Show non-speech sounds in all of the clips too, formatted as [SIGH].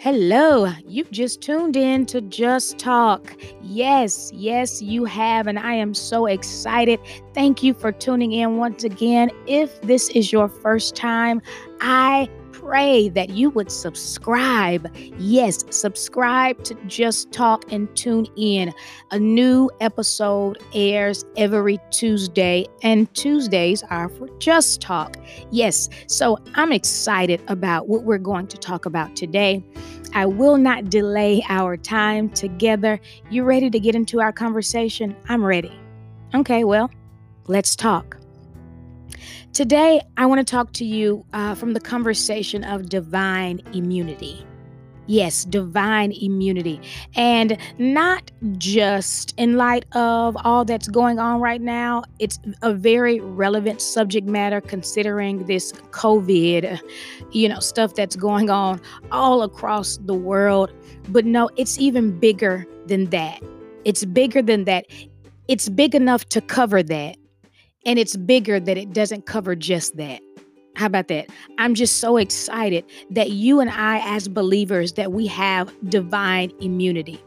Hello, you've just tuned in to Just Talk. Yes, yes, you have, and I am so excited. Thank you for tuning in once again. If this is your first time, I pray that you would subscribe. Yes, subscribe to Just Talk and tune in. A new episode airs every Tuesday, and Tuesdays are for Just Talk. Yes, so I'm excited about what we're going to talk about today. I will not delay our time together. You ready to get into our conversation? I'm ready. Okay, well, let's talk. Today, I want to talk to you uh, from the conversation of divine immunity. Yes, divine immunity. And not just in light of all that's going on right now, it's a very relevant subject matter considering this COVID, you know, stuff that's going on all across the world. But no, it's even bigger than that. It's bigger than that. It's big enough to cover that and it's bigger that it doesn't cover just that. How about that? I'm just so excited that you and I as believers that we have divine immunity.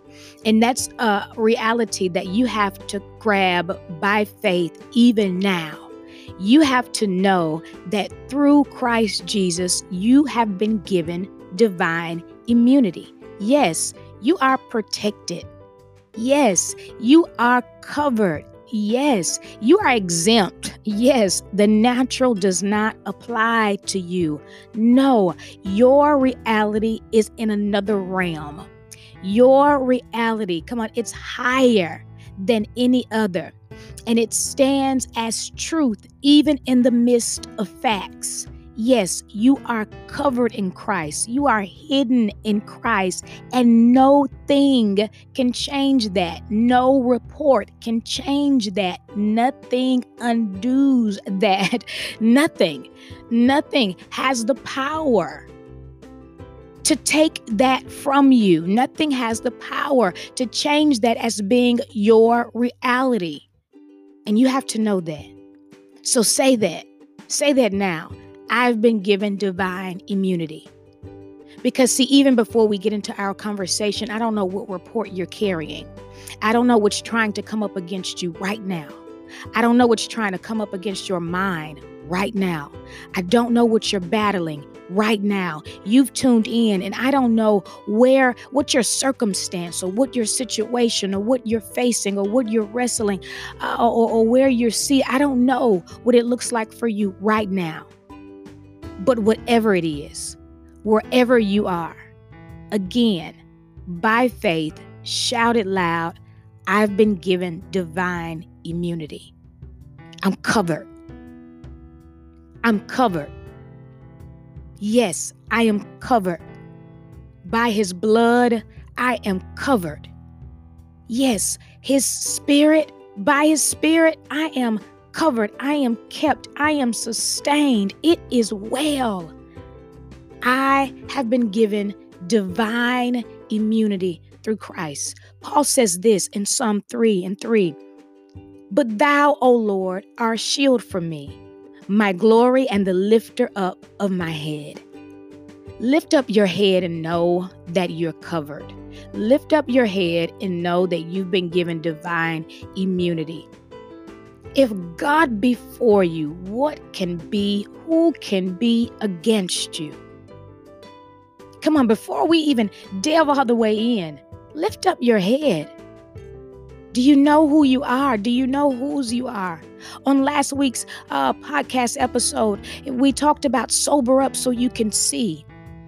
And that's a reality that you have to grab by faith even now. You have to know that through Christ Jesus, you have been given divine immunity. Yes, you are protected. Yes, you are covered. Yes, you are exempt. Yes, the natural does not apply to you. No, your reality is in another realm. Your reality, come on, it's higher than any other. And it stands as truth even in the midst of facts. Yes, you are covered in Christ. You are hidden in Christ, and no thing can change that. No report can change that. Nothing undoes that. [LAUGHS] Nothing, nothing has the power to take that from you. Nothing has the power to change that as being your reality. And you have to know that. So say that. Say that now. I've been given divine immunity. Because, see, even before we get into our conversation, I don't know what report you're carrying. I don't know what's trying to come up against you right now. I don't know what's trying to come up against your mind right now. I don't know what you're battling right now. You've tuned in, and I don't know where, what your circumstance or what your situation or what you're facing or what you're wrestling uh, or, or where you're see. I don't know what it looks like for you right now. But whatever it is, wherever you are, again, by faith, shout it loud I've been given divine immunity. I'm covered. I'm covered. Yes, I am covered. By his blood, I am covered. Yes, his spirit, by his spirit, I am covered. I am kept. I am sustained. It is well. I have been given divine immunity through Christ. Paul says this in Psalm 3 and 3 But thou, O Lord, art a shield for me, my glory and the lifter up of my head. Lift up your head and know that you're covered. Lift up your head and know that you've been given divine immunity. If God be for you, what can be, who can be against you? Come on, before we even delve all the way in, lift up your head. Do you know who you are? Do you know whose you are? On last week's uh, podcast episode, we talked about sober up so you can see.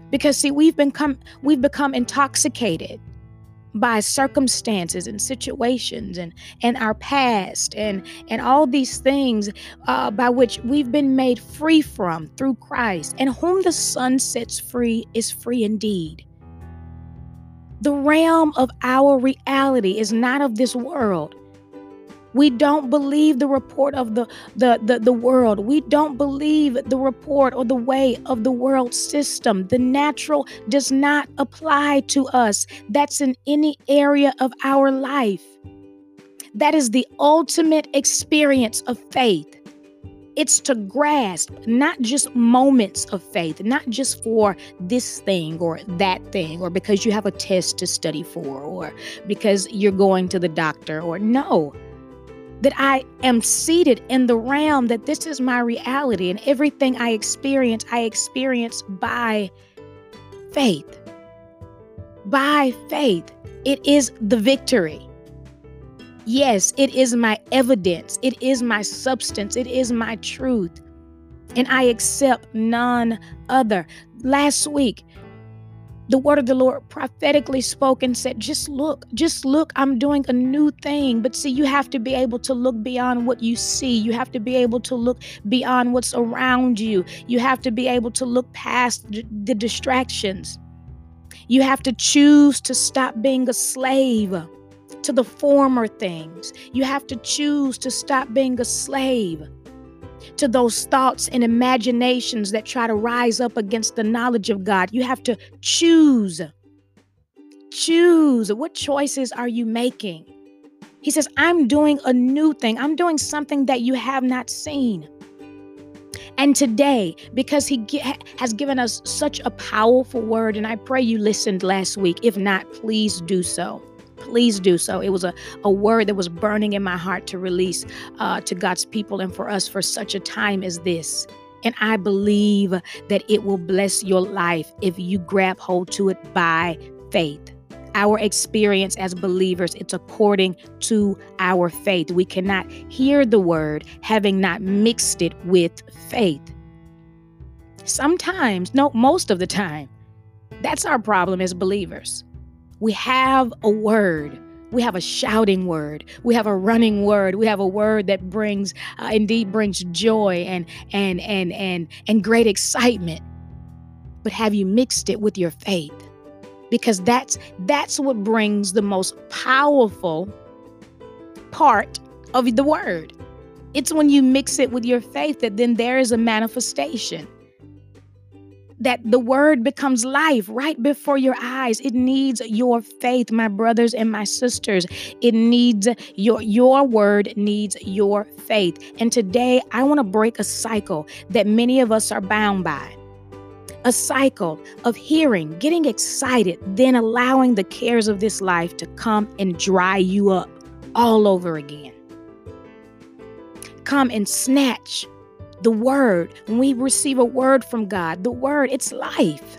Because see, we've become we've become intoxicated by circumstances and situations and and our past and and all these things uh, by which we've been made free from through Christ and whom the Son sets free is free indeed. The realm of our reality is not of this world. We don't believe the report of the, the, the, the, world. We don't believe the report or the way of the world system. The natural does not apply to us. That's in any area of our life. That is the ultimate experience of faith. It's to grasp not just moments of faith, not just for this thing or that thing, or because you have a test to study for, or because you're going to the doctor, or no. That I am seated in the realm that this is my reality, and everything I experience, I experience by faith. By faith. It is the victory. Yes, it is my evidence. It is my substance. It is my truth. And I accept none other. Last week, the word of the Lord prophetically spoke and said, Just look, just look, I'm doing a new thing. But see, you have to be able to look beyond what you see. You have to be able to look beyond what's around you. You have to be able to look past the distractions. You have to choose to stop being a slave to the former things. You have to choose to stop being a slave to those thoughts and imaginations that try to rise up against the knowledge of God. You have to choose. Choose. What choices are you making? He says, I'm doing a new thing. I'm doing something that you have not seen. And today, because He has given us such a powerful word, and I pray you listened last week. If not, please do so please do so. It was a, a word that was burning in my heart to release uh, to God's people and for us for such a time as this. And I believe that it will bless your life if you grab hold to it by faith. Our experience as believers, it's according to our faith. We cannot hear the word having not mixed it with faith. Sometimes, no, most of the time, that's our problem as believers. We have a word. We have a shouting word. We have a running word. We have a word that brings, uh, indeed, brings joy and and and and and great excitement. But have you mixed it with your faith? Because that's that's what brings the most powerful part of the word. It's when you mix it with your faith that then there is a manifestation that the word becomes life right before your eyes. It needs your faith, my brothers and my sisters. It needs your your word needs your faith. And today I want to break a cycle that many of us are bound by. A cycle of hearing, getting excited, then allowing the cares of this life to come and dry you up all over again. Come and snatch the word, when we receive a word from God, the word, it's life.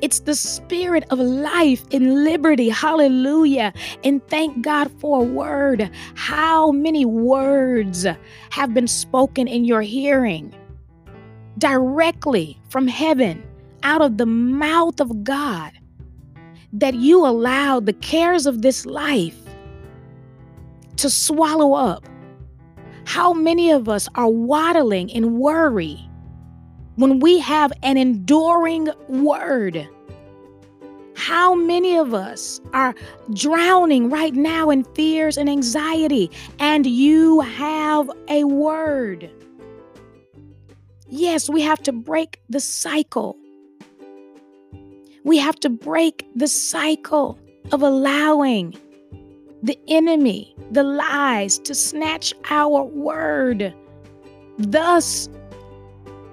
It's the spirit of life in liberty. Hallelujah. And thank God for a word. How many words have been spoken in your hearing directly from heaven out of the mouth of God that you allow the cares of this life to swallow up how many of us are waddling in worry when we have an enduring word? How many of us are drowning right now in fears and anxiety, and you have a word? Yes, we have to break the cycle. We have to break the cycle of allowing the enemy, the lies, to snatch our word, thus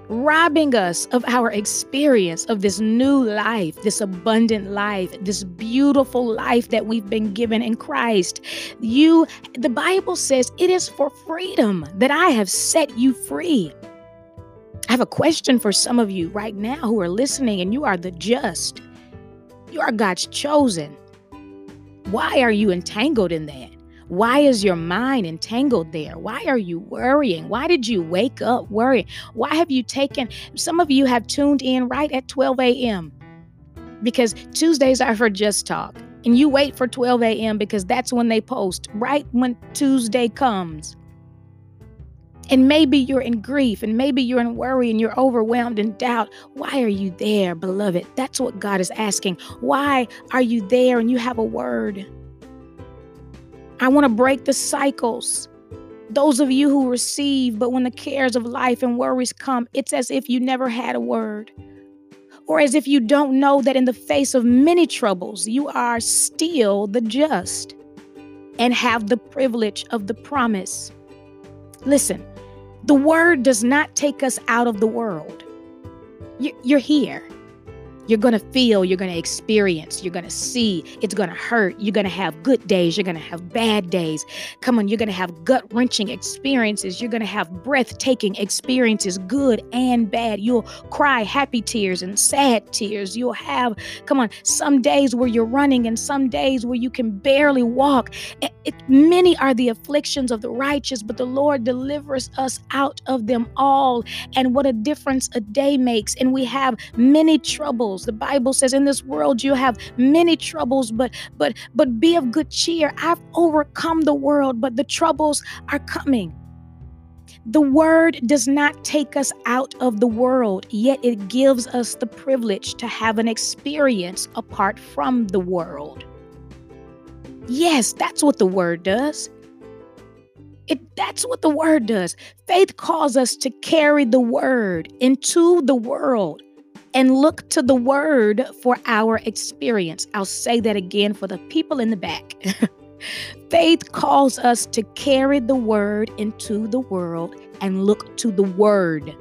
robbing us of our experience of this new life, this abundant life, this beautiful life that we've been given in Christ. You, the Bible says, it is for freedom that I have set you free. I have a question for some of you right now who are listening, and you are the just. You are God's chosen. Why are you entangled in that? Why is your mind entangled there? Why are you worrying? Why did you wake up worrying? Why have you taken, some of you have tuned in right at 12 a.m. because Tuesdays are for Just Talk. And you wait for 12 a.m. because that's when they post, right when Tuesday comes. And maybe you're in grief and maybe you're in worry and you're overwhelmed in doubt. Why are you there, beloved? That's what God is asking. Why are you there and you have a word? I want to break the cycles. Those of you who receive, but when the cares of life and worries come, it's as if you never had a word. Or as if you don't know that in the face of many troubles, you are still the just and have the privilege of the promise. Listen, The word does not take us out of the world. You're here. You're going to feel, you're going to experience, you're going to see. It's going to hurt. You're going to have good days, you're going to have bad days. Come on, you're going to have gut wrenching experiences. You're going to have breathtaking experiences, good and bad. You'll cry happy tears and sad tears. You'll have, come on, some days where you're running and some days where you can barely walk. It, it, many are the afflictions of the righteous, but the Lord delivers us out of them all. And what a difference a day makes. And we have many troubles troubles. The Bible says in this world you have many troubles, but but but be of good cheer. I've overcome the world, but the troubles are coming. The word does not take us out of the world, yet it gives us the privilege to have an experience apart from the world. Yes, that's what the word does. It, that's what the word does. Faith calls us to carry the word into the world and look to the word for our experience. I'll say that again for the people in the back. [LAUGHS] Faith calls us to carry the word into the world and look to the word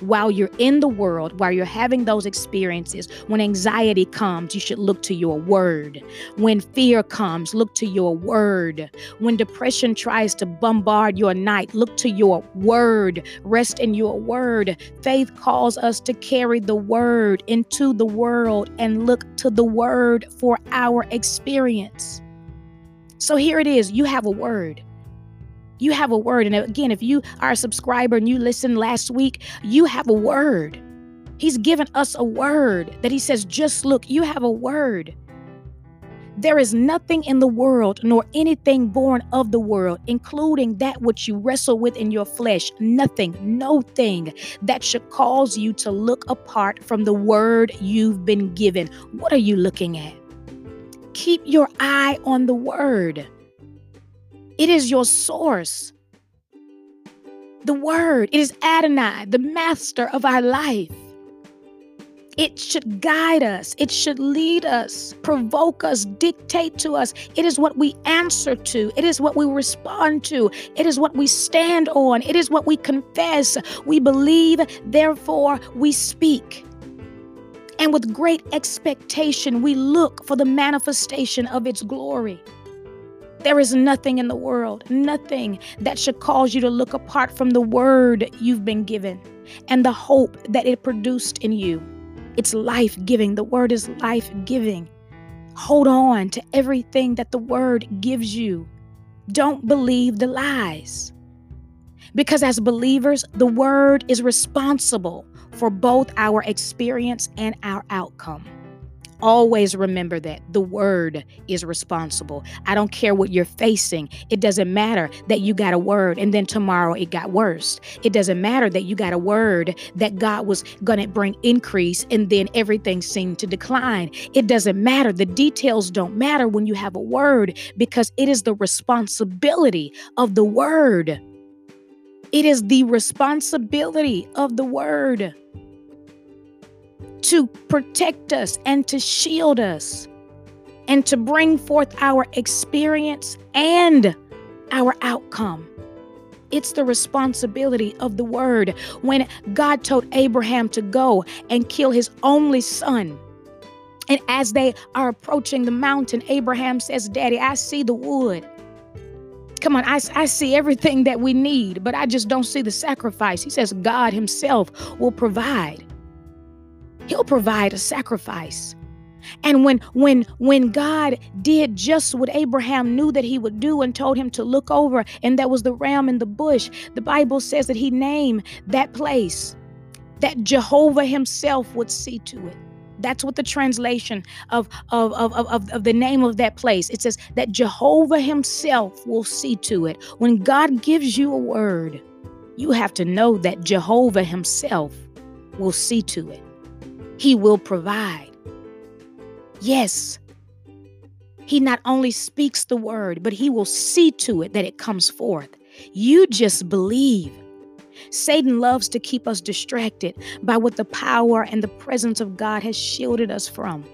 while you're in the world, while you're having those experiences, when anxiety comes, you should look to your word. When fear comes, look to your word. When depression tries to bombard your night, look to your word. Rest in your word. Faith calls us to carry the word into the world and look to the word for our experience. So here it is you have a word. You have a word. And again, if you are a subscriber and you listened last week, you have a word. He's given us a word that he says, just look, you have a word. There is nothing in the world, nor anything born of the world, including that which you wrestle with in your flesh, nothing, no thing that should cause you to look apart from the word you've been given. What are you looking at? Keep your eye on the word. It is your source. The word, it is Adonai, the master of our life. It should guide us. It should lead us, provoke us, dictate to us. It is what we answer to. It is what we respond to. It is what we stand on. It is what we confess. We believe, therefore, we speak. And with great expectation, we look for the manifestation of its glory. There is nothing in the world, nothing that should cause you to look apart from the word you've been given and the hope that it produced in you. It's life giving. The word is life giving. Hold on to everything that the word gives you. Don't believe the lies. Because as believers, the word is responsible for both our experience and our outcome. Always remember that the word is responsible. I don't care what you're facing. It doesn't matter that you got a word and then tomorrow it got worse. It doesn't matter that you got a word that God was going to bring increase and then everything seemed to decline. It doesn't matter. The details don't matter when you have a word because it is the responsibility of the word. It is the responsibility of the word to protect us and to shield us and to bring forth our experience and our outcome. It's the responsibility of the word. When God told Abraham to go and kill his only son, and as they are approaching the mountain, Abraham says, Daddy, I see the wood. Come on, I, I see everything that we need, but I just don't see the sacrifice. He says, God Himself will provide. He'll provide a sacrifice. And when when when God did just what Abraham knew that he would do and told him to look over and that was the ram in the bush, the Bible says that he named that place that Jehovah himself would see to it. That's what the translation of, of, of, of, of the name of that place. It says that Jehovah himself will see to it. When God gives you a word, you have to know that Jehovah himself will see to it. He will provide. Yes, He not only speaks the word, but He will see to it that it comes forth. You just believe. Satan loves to keep us distracted by what the power and the presence of God has shielded us from.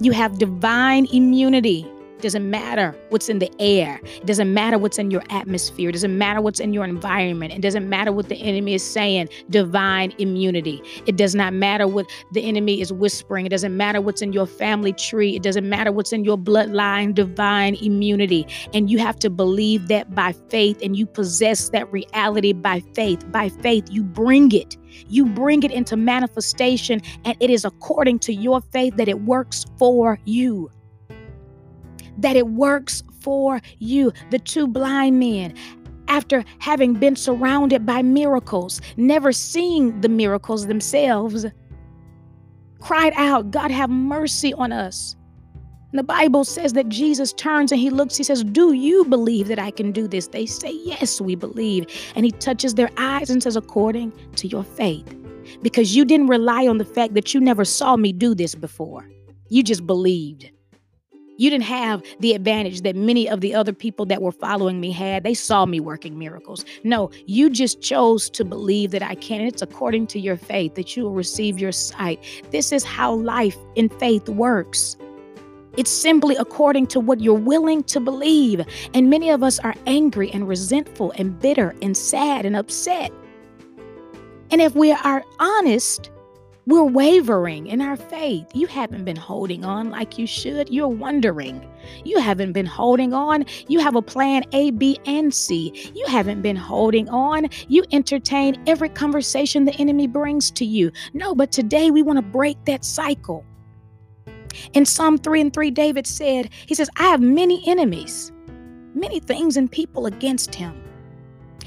You have divine immunity doesn't matter what's in the air. It doesn't matter what's in your atmosphere. It doesn't matter what's in your environment. It doesn't matter what the enemy is saying. Divine immunity. It does not matter what the enemy is whispering. It doesn't matter what's in your family tree. It doesn't matter what's in your bloodline. Divine immunity. And you have to believe that by faith and you possess that reality by faith. By faith, you bring it. You bring it into manifestation, and it is according to your faith that it works for you that it works for you. The two blind men, after having been surrounded by miracles, never seeing the miracles themselves, cried out, God, have mercy on us. And the Bible says that Jesus turns and he looks, he says, Do you believe that I can do this? They say, Yes, we believe. And he touches their eyes and says, According to your faith. Because you didn't rely on the fact that you never saw me do this before, you just believed. You didn't have the advantage that many of the other people that were following me had. They saw me working miracles. No, you just chose to believe that I can. It's according to your faith that you will receive your sight. This is how life in faith works. It's simply according to what you're willing to believe. And many of us are angry and resentful and bitter and sad and upset. And if we are honest, we're wavering in our faith. You haven't been holding on like you should. You're wondering. You haven't been holding on. You have a plan A, B, and C. You haven't been holding on. You entertain every conversation the enemy brings to you. No, but today we want to break that cycle. In Psalm 3 and 3, David said, He says, I have many enemies, many things and people against him.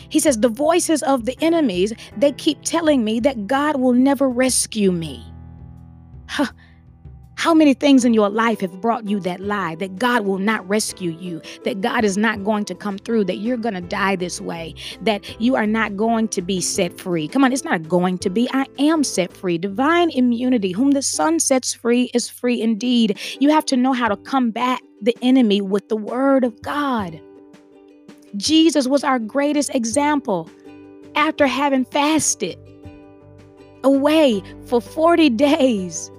He says, The voices of the enemies, they keep telling me that God will never rescue me. Huh. How many things in your life have brought you that lie that God will not rescue you, that God is not going to come through, that you're going to die this way, that you are not going to be set free? Come on, it's not going to be. I am set free. Divine immunity, whom the Son sets free is free indeed. You have to know how to combat the enemy with the word of God. Jesus was our greatest example after having fasted away for 40 days.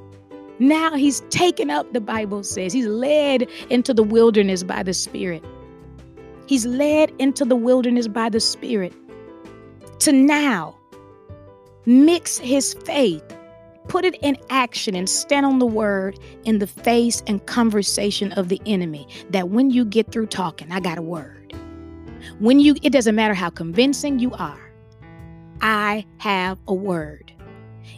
Now he's taken up, the Bible says. He's led into the wilderness by the Spirit. He's led into the wilderness by the Spirit to now mix his faith, put it in action, and stand on the word in the face and conversation of the enemy. That when you get through talking, I got a word. When you, it doesn't matter how convincing you are, I have a word.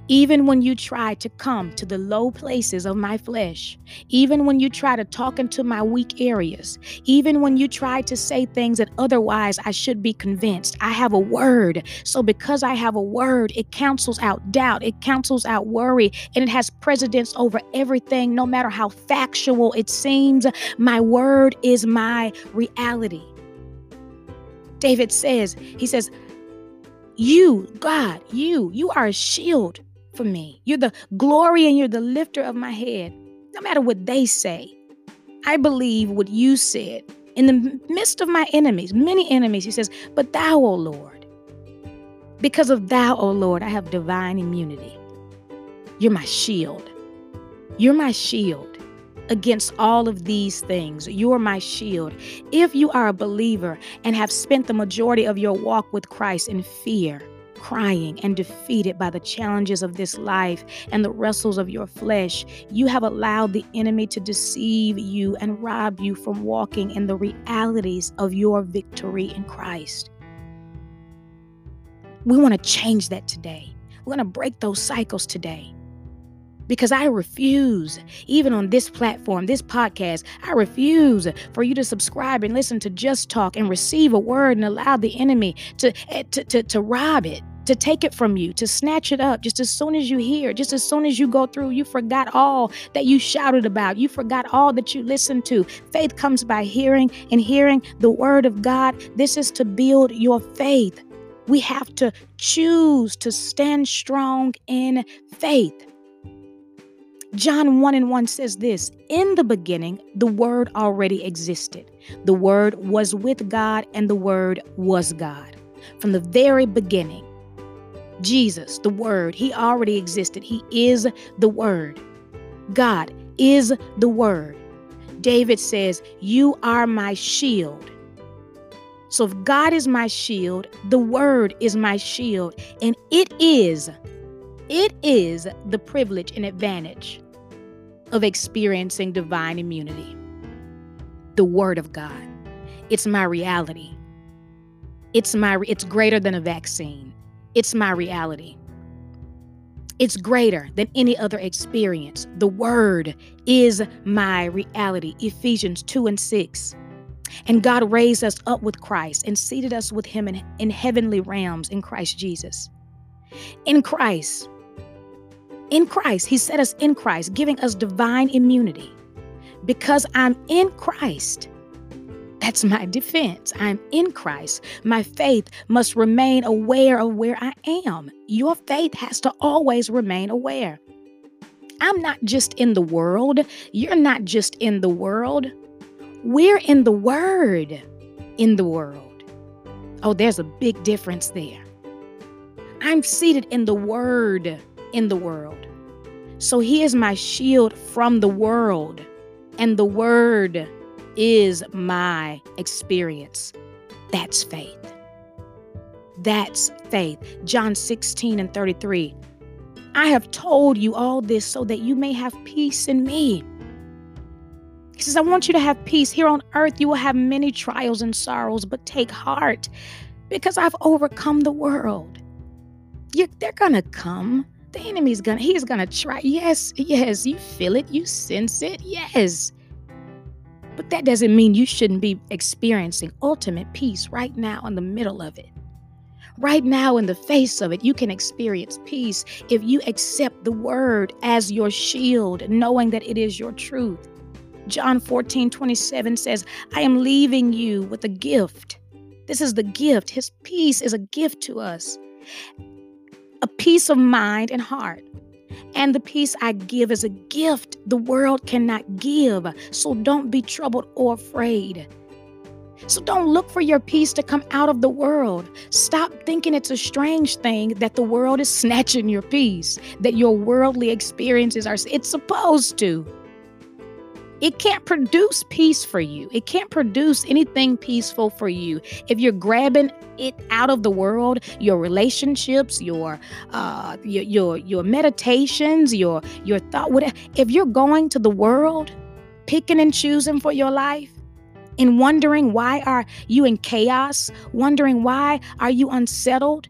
Even when you try to come to the low places of my flesh, even when you try to talk into my weak areas, even when you try to say things that otherwise I should be convinced, I have a word. So, because I have a word, it cancels out doubt, it cancels out worry, and it has precedence over everything, no matter how factual it seems. My word is my reality. David says, He says, You, God, you, you are a shield for me. You're the glory and you're the lifter of my head. No matter what they say, I believe what you said. In the midst of my enemies, many enemies, he says, But thou, O Lord, because of thou, O Lord, I have divine immunity. You're my shield. You're my shield against all of these things. You are my shield. If you are a believer and have spent the majority of your walk with Christ in fear, crying and defeated by the challenges of this life and the wrestles of your flesh, you have allowed the enemy to deceive you and rob you from walking in the realities of your victory in Christ. We want to change that today. We're going to break those cycles today because I refuse, even on this platform, this podcast, I refuse for you to subscribe and listen to Just Talk and receive a word and allow the enemy to, eh, to, to, to rob it to take it from you, to snatch it up just as soon as you hear, just as soon as you go through, you forgot all that you shouted about. You forgot all that you listened to. Faith comes by hearing and hearing the word of God. This is to build your faith. We have to choose to stand strong in faith. John 1 and 1 says this In the beginning, the Word already existed. The Word was with God, and the Word was God. From the very beginning, Jesus, the Word, He already existed. He is the Word. God is the Word. David says, You are my shield. So if God is my shield, the word is my shield, and it is, it is the privilege and advantage of experiencing divine immunity. The word of God. It's my reality. It's my it's greater than a vaccine. It's my reality. It's greater than any other experience. The word is my reality. Ephesians 2 and 6. And God raised us up with Christ and seated us with him in, in heavenly realms in Christ Jesus. In Christ, in Christ, he set us in Christ, giving us divine immunity. Because I'm in Christ, that's my defense. I'm in Christ. My faith must remain aware of where I am. Your faith has to always remain aware. I'm not just in the world. You're not just in the world. We're in the Word in the world. Oh, there's a big difference there. I'm seated in the Word in the world. So He is my shield from the world, and the Word is my experience. That's faith. That's faith. John 16 and 33. I have told you all this so that you may have peace in me. He says, I want you to have peace. Here on earth, you will have many trials and sorrows, but take heart because I've overcome the world. You, they're going to come. The enemy's to, he's to try. Yes, yes, you feel it, you sense it. Yes. But that doesn't mean you shouldn't be experiencing ultimate peace right now in the middle of it. Right now, in the face of it, you can experience peace if you accept the word as your shield, knowing that it is your truth. John 14, 27 says, I am leaving you with a gift. This is the gift. His peace is a gift to us, a peace of mind and heart. And the peace I give is a gift the world cannot give. So don't be troubled or afraid. So don't look for your peace to come out of the world. Stop thinking it's a strange thing that the world is snatching your peace, that your worldly experiences are. It's supposed to. It can't produce peace for you. It can't produce anything peaceful for you. If you're grabbing it out of the world, your relationships, your uh your your, your meditations, your your thought whatever, if you're going to the world, picking and choosing for your life, and wondering why are you in chaos, wondering why are you unsettled,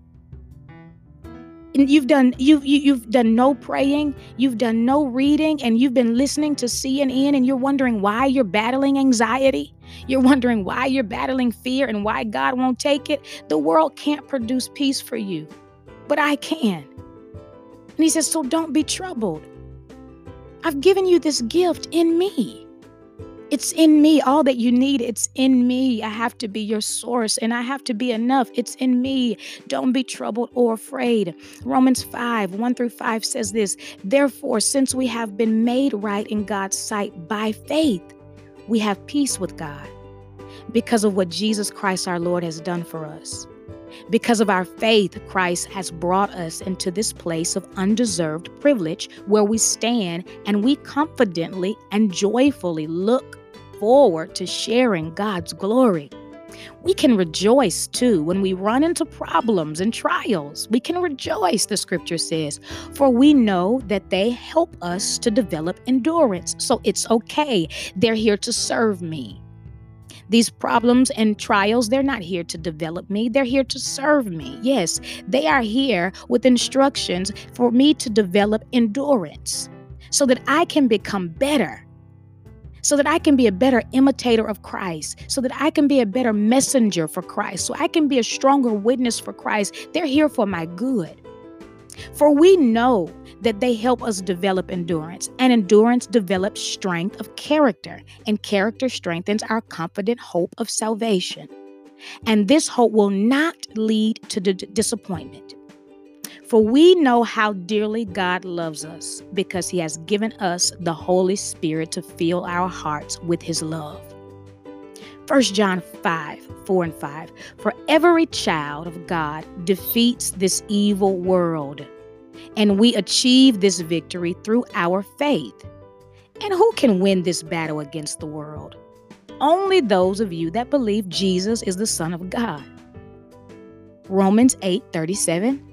you've done you've you, have you have done no praying you've done no reading and you've been listening to cnn and you're wondering why you're battling anxiety. You're wondering why you're battling fear and why god won't take it. The world can't produce peace for you but i can. And he says so don't be troubled. I've given you this gift in me it's in me. All that you need, it's in me. I have to be your source and I have to be enough. It's in me. Don't be troubled or afraid. Romans 5 1 through 5 says this Therefore, since we have been made right in God's sight by faith, we have peace with God because of what Jesus Christ our Lord has done for us. Because of our faith, Christ has brought us into this place of undeserved privilege where we stand and we confidently and joyfully look forward to sharing God's glory. We can rejoice too when we run into problems and trials. We can rejoice, the scripture says, for we know that they help us to develop endurance. So it's okay. They're here to serve me. These problems and trials, they're not here to develop me, they're here to serve me. Yes, they are here with instructions for me to develop endurance so that I can become better so that I can be a better imitator of Christ, so that I can be a better messenger for Christ, so I can be a stronger witness for Christ. They're here for my good. For we know that they help us develop endurance, and endurance develops strength of character, and character strengthens our confident hope of salvation. And this hope will not lead to d- disappointment. For we know how dearly God loves us because he has given us the Holy Spirit to fill our hearts with his love. 1 John 5 4 and 5. For every child of God defeats this evil world, and we achieve this victory through our faith. And who can win this battle against the world? Only those of you that believe Jesus is the Son of God. Romans 8 37.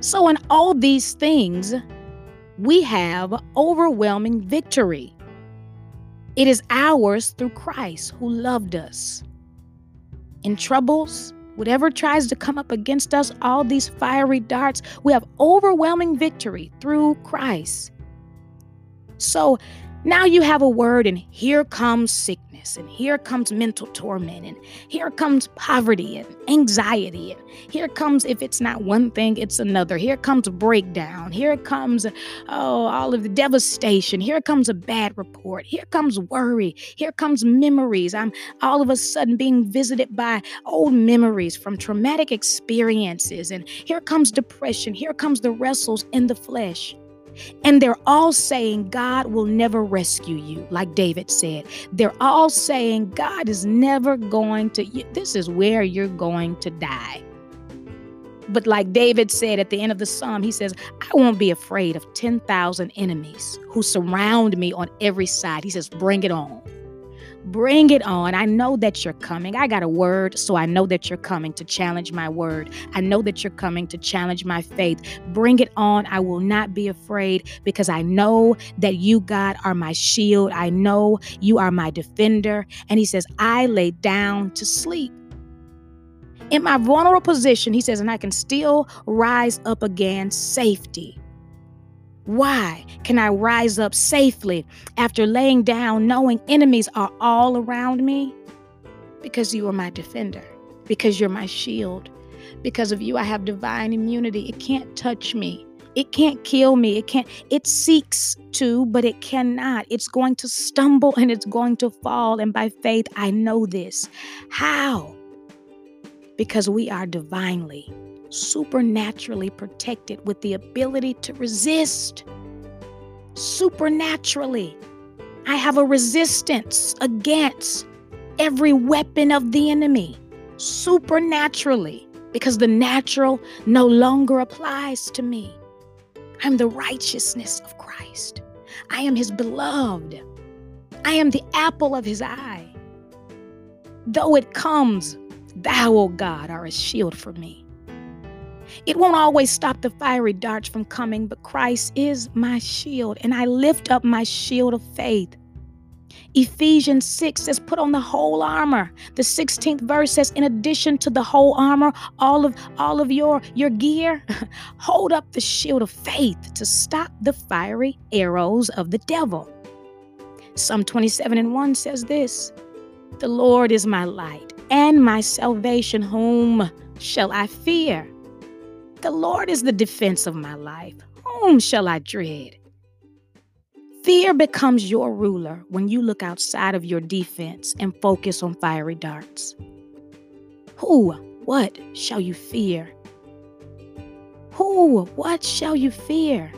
So, in all these things, we have overwhelming victory. It is ours through Christ who loved us. In troubles, whatever tries to come up against us, all these fiery darts, we have overwhelming victory through Christ. So now you have a word, and here comes sickness, and here comes mental torment, and here comes poverty and anxiety, and here comes, if it's not one thing, it's another. Here comes breakdown. Here comes, oh, all of the devastation. Here comes a bad report. Here comes worry. Here comes memories. I'm all of a sudden being visited by old memories from traumatic experiences, and here comes depression. Here comes the wrestles in the flesh. And they're all saying God will never rescue you, like David said. They're all saying God is never going to, this is where you're going to die. But like David said at the end of the psalm, he says, I won't be afraid of 10,000 enemies who surround me on every side. He says, Bring it on. Bring it on. I know that you're coming. I got a word, so I know that you're coming to challenge my word. I know that you're coming to challenge my faith. Bring it on. I will not be afraid because I know that you, God, are my shield. I know you are my defender. And he says, I lay down to sleep. In my vulnerable position, he says, and I can still rise up again safety. Why can I rise up safely after laying down, knowing enemies are all around me? Because you are my defender, because you're my shield. Because of you, I have divine immunity. It can't touch me. It can't kill me. It can't, it seeks to, but it cannot. It's going to stumble and it's going to fall. And by faith, I know this. How? Because we are divinely supernaturally protected with the ability to resist. Supernaturally, I have a resistance against every weapon of the enemy. Supernaturally, because the natural no longer applies to me. I'm the righteousness of Christ. I am his beloved. I am the apple of his eye. Though it comes, thou, O God, are a shield for me. It won't always stop the fiery darts from coming, but Christ is my shield, and I lift up my shield of faith. Ephesians 6 says, put on the whole armor. The 16th verse says, in addition to the whole armor, all of all of your, your gear, [LAUGHS] hold up the shield of faith to stop the fiery arrows of the devil. Psalm 27 and 1 says this The Lord is my light and my salvation. Whom shall I fear? The Lord is the defense of my life. Whom shall I dread? Fear becomes your ruler when you look outside of your defense and focus on fiery darts. Who, what shall you fear? Who, what shall you fear?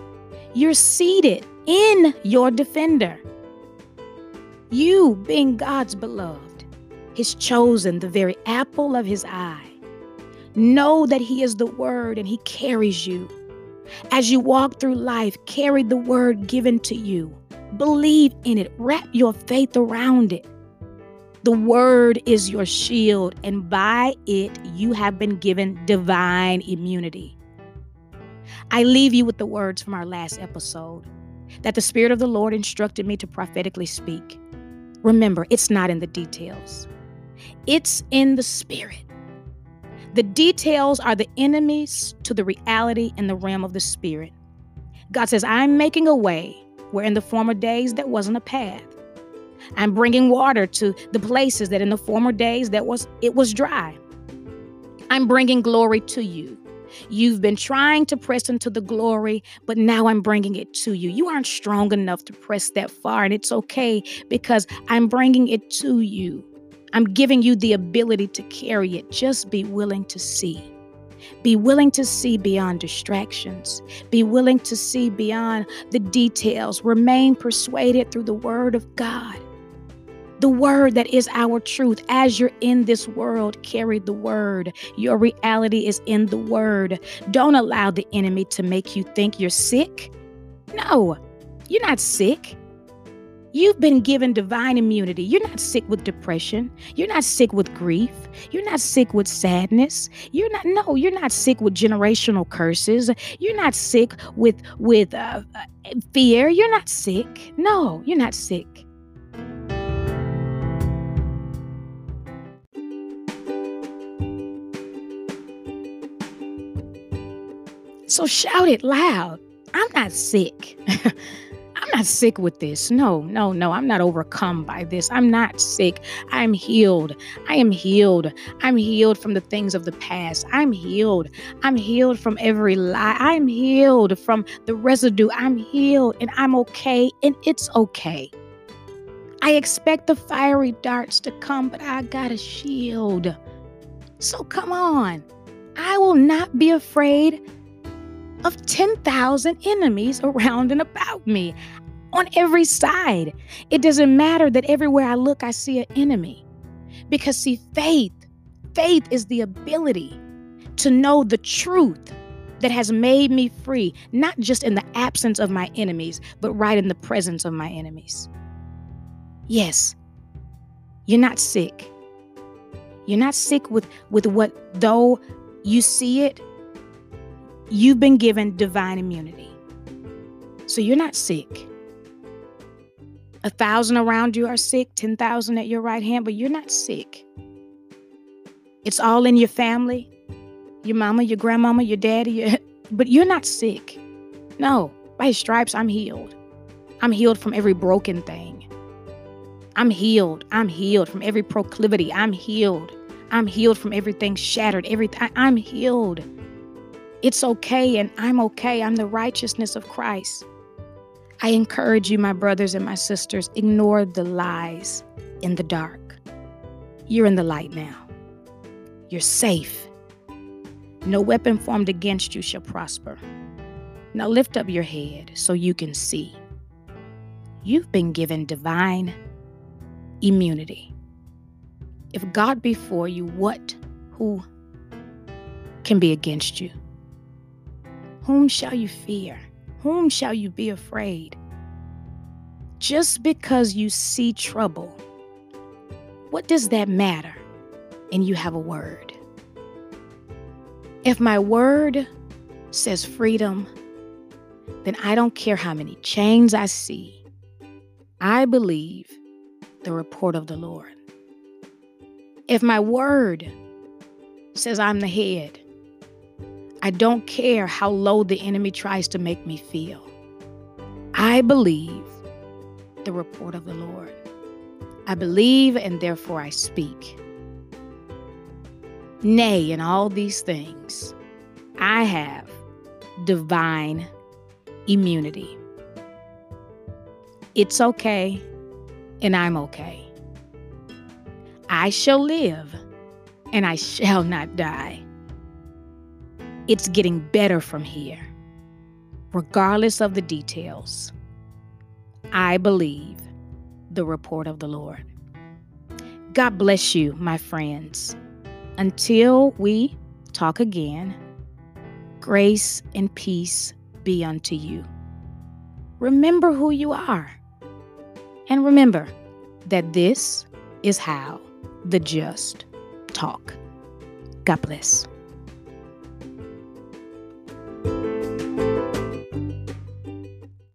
You're seated in your defender. You, being God's beloved, His chosen, the very apple of His eye Know that He is the Word and He carries you. As you walk through life, carry the Word given to you. Believe in it, wrap your faith around it. The Word is your shield, and by it, you have been given divine immunity. I leave you with the words from our last episode that the Spirit of the Lord instructed me to prophetically speak. Remember, it's not in the details, it's in the Spirit. The details are the enemies to the reality in the realm of the spirit. God says, I'm making a way where in the former days there wasn't a path. I'm bringing water to the places that in the former days that was it was dry. I'm bringing glory to you. You've been trying to press into the glory, but now I'm bringing it to you. You aren't strong enough to press that far, and it's okay because I'm bringing it to you. I'm giving you the ability to carry it. Just be willing to see. Be willing to see beyond distractions. Be willing to see beyond the details. Remain persuaded through the Word of God. The Word that is our truth. As you're in this world, carry the Word. Your reality is in the Word. Don't allow the enemy to make you think you're sick. No, you're not sick. You've been given divine immunity. You're not sick with depression. You're not sick with grief. You're not sick with sadness. You're not no, you're not sick with generational curses. You're not sick with with uh, uh fear. You're not sick. No, you're not sick. So shout it loud. I'm not sick. [LAUGHS] I'm not sick with this. No, no, no. I'm not overcome by this. I'm not sick. I'm healed. I am healed. I'm healed from the things of the past. I'm healed. I'm healed from every lie. I'm healed from the residue. I'm healed and I'm okay and it's okay. I expect the fiery darts to come, but I got a shield. So come on. I will not be afraid of 10,000 enemies around and about me on every side. It doesn't matter that everywhere I look, I see an enemy. Because, see, faith, faith is the ability to know the truth that has made me free, not just in the absence of my enemies, but right in the presence of my enemies. Yes, you're not sick. You're not sick with, with what, though you see it, You've been given divine immunity. So you're not sick. A thousand around you are sick, 10,000 at your right hand, but you're not sick. It's all in your family your mama, your grandmama, your daddy, your, [LAUGHS] but you're not sick. No, by his stripes, I'm healed. I'm healed from every broken thing. I'm healed. I'm healed from every proclivity. I'm healed. I'm healed from everything shattered. Everything. I'm healed. It's okay, and I'm okay. I'm the righteousness of Christ. I encourage you, my brothers and my sisters, ignore the lies in the dark. You're in the light now. You're safe. No weapon formed against you shall prosper. Now lift up your head so you can see. You've been given divine immunity. If God be for you, what, who can be against you? Whom shall you fear? Whom shall you be afraid? Just because you see trouble, what does that matter? And you have a word. If my word says freedom, then I don't care how many chains I see. I believe the report of the Lord. If my word says I'm the head, I don't care how low the enemy tries to make me feel. I believe the report of the Lord. I believe and therefore I speak. Nay, in all these things, I have divine immunity. It's okay, and I'm okay. I shall live, and I shall not die. It's getting better from here, regardless of the details. I believe the report of the Lord. God bless you, my friends. Until we talk again, grace and peace be unto you. Remember who you are. And remember that this is how the just talk. God bless.